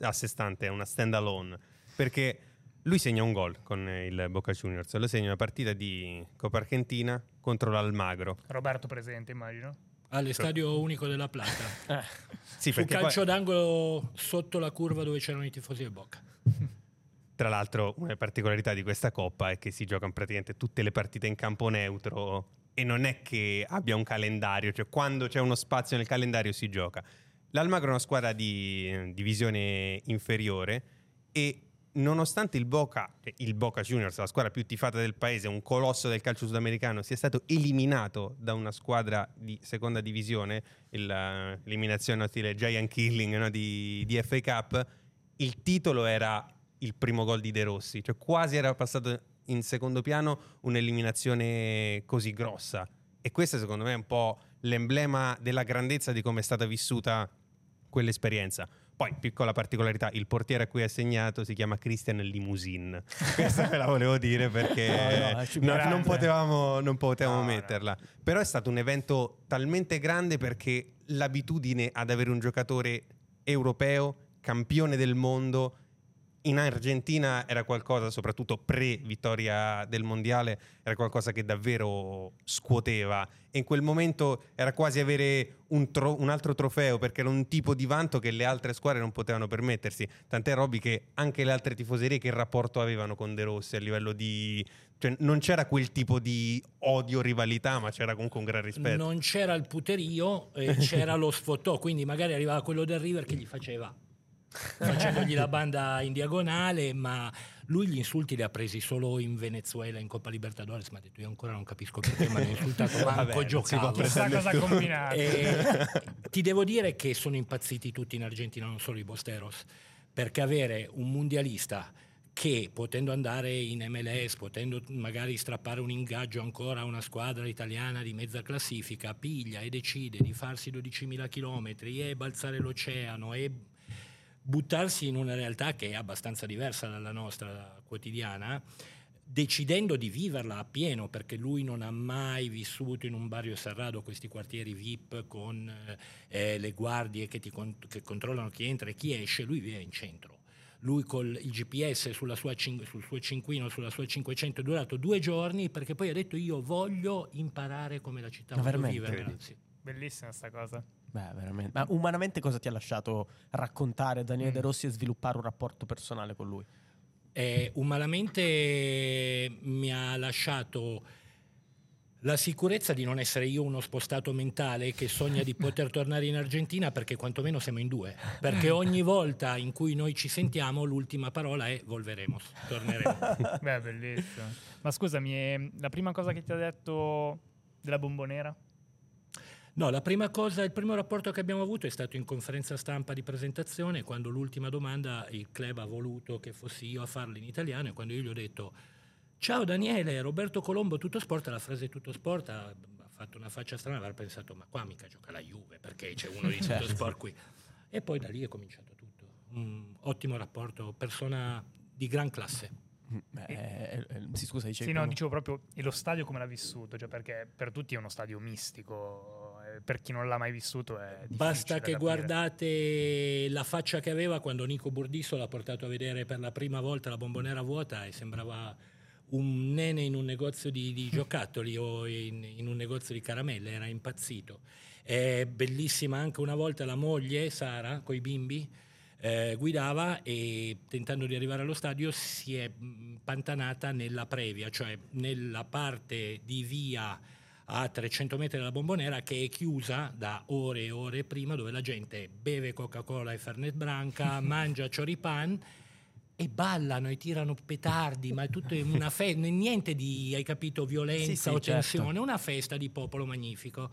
a sé stante, è una stand alone. Perché lui segna un gol con il Boca Juniors, lo segna una partita di Coppa Argentina contro l'Almagro. Roberto presente, immagino. All'Estadio Unico della Plata. Eh, Sì, calcio poi- d'angolo sotto la curva dove c'erano i tifosi del Boca. Tra l'altro, una particolarità di questa coppa è che si giocano praticamente tutte le partite in campo neutro e non è che abbia un calendario, cioè quando c'è uno spazio nel calendario si gioca. L'Almagro è una squadra di divisione inferiore e nonostante il Boca, cioè il Boca Juniors, la squadra più tifata del paese, un colosso del calcio sudamericano, sia stato eliminato da una squadra di seconda divisione, l'eliminazione stile Giant Killing no, di, di FA Cup, il titolo era il primo gol di De Rossi, cioè quasi era passato in secondo piano un'eliminazione così grossa. E questo secondo me è un po' l'emblema della grandezza di come è stata vissuta quell'esperienza. Poi, piccola particolarità, il portiere a cui ha segnato si chiama Christian Limousine. Questa ve la volevo dire perché No, no, no, non potevamo, non potevamo metterla. Però è stato un evento talmente grande perché l'abitudine ad avere un giocatore europeo, campione del mondo, in Argentina era qualcosa, soprattutto pre-vittoria del mondiale, era qualcosa che davvero scuoteva. E in quel momento era quasi avere un, tro- un altro trofeo, perché era un tipo di vanto che le altre squadre non potevano permettersi. Tant'è Robby che anche le altre tifoserie che rapporto avevano con De Rossi a livello di... Cioè, non c'era quel tipo di odio, rivalità, ma c'era comunque un gran rispetto. Non c'era il puterio, e c'era lo sfottò, quindi magari arrivava quello del River che gli faceva facendogli la banda in diagonale, ma lui gli insulti li ha presi solo in Venezuela in Coppa Libertadores, mi ha detto io ancora non capisco perché mi hanno insultato, manco giocavo. Chissà cosa ha combinato. E ti devo dire che sono impazziti tutti in Argentina, non solo i Bosteros, perché avere un mondialista che potendo andare in MLS, potendo magari strappare un ingaggio ancora a una squadra italiana di mezza classifica, piglia e decide di farsi 12.000 chilometri e balzare l'oceano e buttarsi in una realtà che è abbastanza diversa dalla nostra quotidiana, decidendo di viverla appieno, perché lui non ha mai vissuto in un barrio serrado questi quartieri VIP con eh, le guardie che, ti con- che controllano chi entra e chi esce, lui vive in centro. Lui col il GPS sulla sua cin- sul suo cinquino, sulla sua 500 è durato due giorni perché poi ha detto io voglio imparare come la città, veramente? viverla. Sì. Bellissima sta cosa. Beh, veramente. Ma umanamente cosa ti ha lasciato raccontare Daniele De Rossi e sviluppare un rapporto personale con lui? Eh, umanamente mi ha lasciato la sicurezza di non essere io uno spostato mentale che sogna di poter tornare in Argentina perché quantomeno siamo in due. Perché ogni volta in cui noi ci sentiamo l'ultima parola è volveremos, torneremo. Beh, bellissimo. Ma scusami, eh, la prima cosa che ti ha detto della bombonera? No, la prima cosa, il primo rapporto che abbiamo avuto è stato in conferenza stampa di presentazione, quando l'ultima domanda il club ha voluto che fossi io a farla in italiano e quando io gli ho detto ciao Daniele, Roberto Colombo, tutto sport, la frase tutto sport ha, fatto una faccia strana, aver pensato ma qua mica gioca la Juve, perché c'è uno di tutto Certo. sport qui. E poi da lì è cominciato tutto. Un ottimo rapporto, persona di gran classe. Beh, eh, eh, sì, scusa, dicevi Sì, no, dicevo proprio e lo stadio come l'ha vissuto, cioè perché per tutti è uno stadio mistico, eh, per chi non l'ha mai vissuto è difficile Basta che guardate la faccia che aveva quando Nico Burdisso l'ha portato a vedere per la prima volta la bombonera vuota e sembrava un nene in un negozio di, di giocattoli o in, in un negozio di caramelle, era impazzito. È bellissima anche una volta la moglie, Sara, coi bimbi, eh, guidava e tentando di arrivare allo stadio si è pantanata nella previa, cioè nella parte di via a 300 metri dalla bombonera che è chiusa da ore e ore prima dove la gente beve Coca-Cola e Fernet Branca, mangia choripan e ballano e tirano petardi, ma è tutto una festa, niente di, hai capito, violenza Sì, sì, o certo. tensione, una festa di popolo magnifico.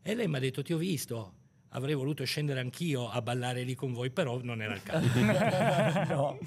E lei mi ha detto, ti ho visto, avrei voluto scendere anch'io a ballare lì con voi, però non era il caso. no,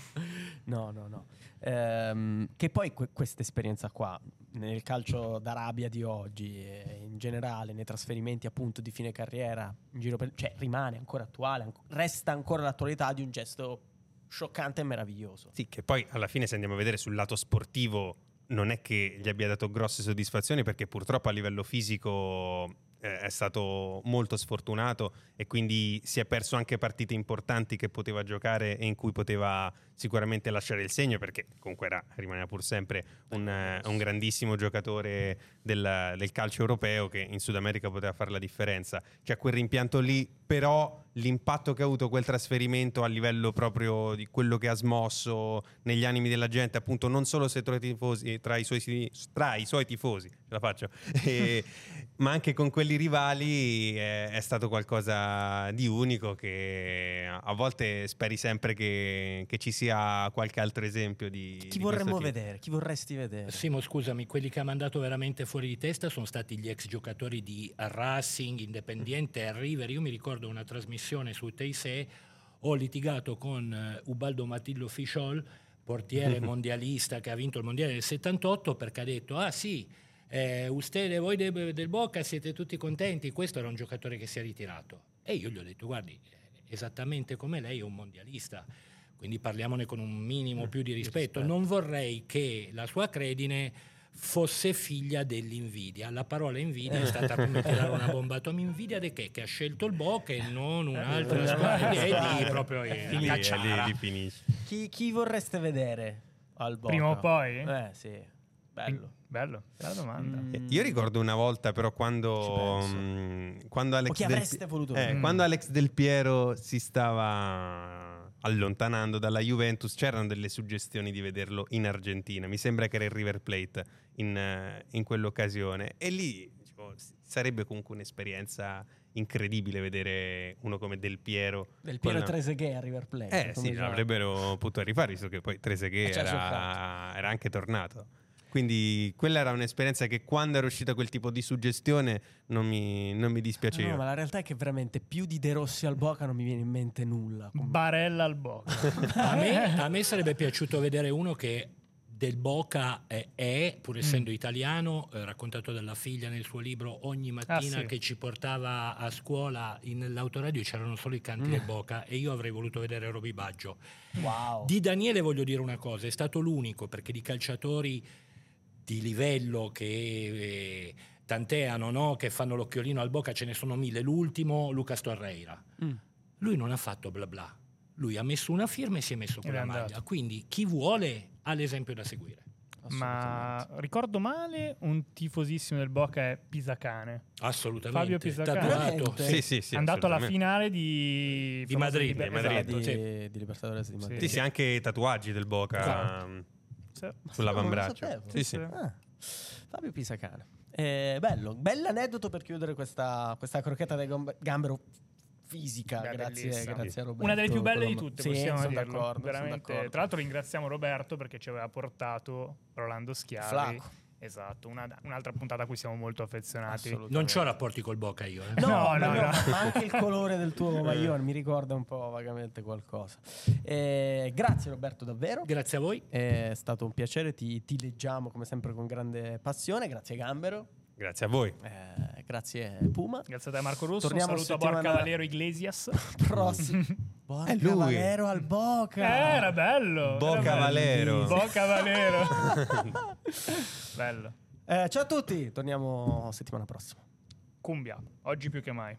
no, no. no. Ehm, che poi que- questa esperienza qua, nel calcio d'Arabia di oggi, in generale, nei trasferimenti appunto di fine carriera, per- cioè rimane ancora attuale, resta ancora l'attualità di un gesto scioccante e meraviglioso. Sì, che poi alla fine se andiamo a vedere sul lato sportivo non è che gli abbia dato grosse soddisfazioni perché purtroppo a livello fisico eh, è stato molto sfortunato e quindi si è perso anche partite importanti che poteva giocare e in cui poteva sicuramente lasciare il segno perché comunque era, rimaneva pur sempre un, eh, un grandissimo giocatore del, del calcio europeo che in Sud America poteva fare la differenza. C'è quel rimpianto lì, però l'impatto che ha avuto quel trasferimento a livello proprio di quello che ha smosso negli animi della gente, appunto non solo se tra i tifosi, tra i suoi, tra i suoi tifosi, la faccio, e, ma anche con quelli rivali è, è, stato qualcosa di unico che a volte speri sempre che, che ci sia qualche altro esempio di... Chi di vorremmo vedere? Chi vorresti vedere? Simo, scusami, quelli che ha mandato veramente fuori di testa sono stati gli ex giocatori di Racing, Independiente e River. Io mi ricordo una trasmissione su Teisè, ho litigato con eh, Ubaldo Matillo Fisciol, portiere mondialista che ha vinto il mondiale nel 78, perché ha detto, ah sì, eh, usted, voi del, del Boca siete tutti contenti, questo era un giocatore che si è ritirato. E io gli ho detto, guardi, esattamente come lei è un mondialista, quindi parliamone con un minimo più di rispetto. Non vorrei che la sua credine fosse figlia dell'invidia. La parola invidia è stata come tirare una bomba atomica. Invidia di che? Che ha scelto il Boca e non un'altra squadra. E lì proprio è Lì, lì, lì finisce. Chi, chi vorreste vedere al Boca? Prima o poi? Eh sì, bello. Bello, bella domanda. Mm. Io ricordo una volta però quando, penso. mm, quando Alex O chi Del avreste voluto eh, vedere? quando Alex Del Piero si stava allontanando dalla Juventus c'erano delle suggestioni di vederlo in Argentina mi sembra che era il River Plate in, eh, in quell'occasione e lì s- sarebbe comunque un'esperienza incredibile vedere uno come Del Piero Del Piero con- Trezeguet a River Plate. eh sì, gioca. l'avrebbero potuto rifare, visto che poi Trezeguet Eh, era, era anche tornato. Quindi quella era un'esperienza che quando era uscita quel tipo di suggestione non mi, non mi dispiaceva. No, ma la realtà è che veramente più di De Rossi al Boca non mi viene in mente nulla. Barella al Boca. A me, a me sarebbe piaciuto vedere uno che del Boca è, è, pur essendo italiano, eh, raccontato dalla figlia nel suo libro, ogni mattina sì. che ci portava a scuola in- nell'autoradio c'erano solo i canti del Boca e io avrei voluto vedere Roby Baggio. Wow. Di Daniele voglio dire una cosa, è stato l'unico perché di calciatori di livello che eh, tanteano, no? che fanno l'occhiolino al Boca, ce ne sono mille. L'ultimo, Lucas Torreira. Mm. Lui non ha fatto bla bla. Lui ha messo una firma e si è messo quella andato. maglia. Quindi chi vuole ha l'esempio da seguire. Ma ricordo male, un tifosissimo del Boca è Pisacane. Assolutamente. Fabio Pisacane. Sì, sì, sì. è andato alla finale di, Di Madrid, Liber- di Madrid. esatto, di, sì. di Libertadores di Madrid. Sì, sì, anche i tatuaggi del Boca Esatto. Sì. sull'avambraccio. Sì, sì. Ah, Fabio Pisacane. Eh, bello, bell'aneddoto per chiudere questa, questa crocchetta del gam- gambero fisica. Beh, grazie, grazie a Roberto. Una delle più belle di tutte, Sì, possiamo dirlo. d'accordo, Veramente. d'accordo. Tra l'altro ringraziamo Roberto perché ci aveva portato Rolando Schiavi. Flacco. Esatto, una- un'altra puntata a cui siamo molto affezionati. Non c'ho rapporti col Boca io. eh. No, No, no, no, anche il colore del tuo maglione mi ricorda un po' vagamente qualcosa. Eh, grazie Roberto davvero. Grazie a voi. È stato un piacere, ti, ti leggiamo come sempre con grande passione. Grazie Gambero, Grazie a voi. Eh, grazie Puma. Grazie a te Marco Russo. Torniamo Un saluto a Borca Valero Iglesias. Prossimo. Borca. Valero al Boca. Eh, era bello. Boca Valero. Boca Valero. bello. Eh, ciao a tutti, torniamo settimana prossima. Cumbia, oggi più che mai.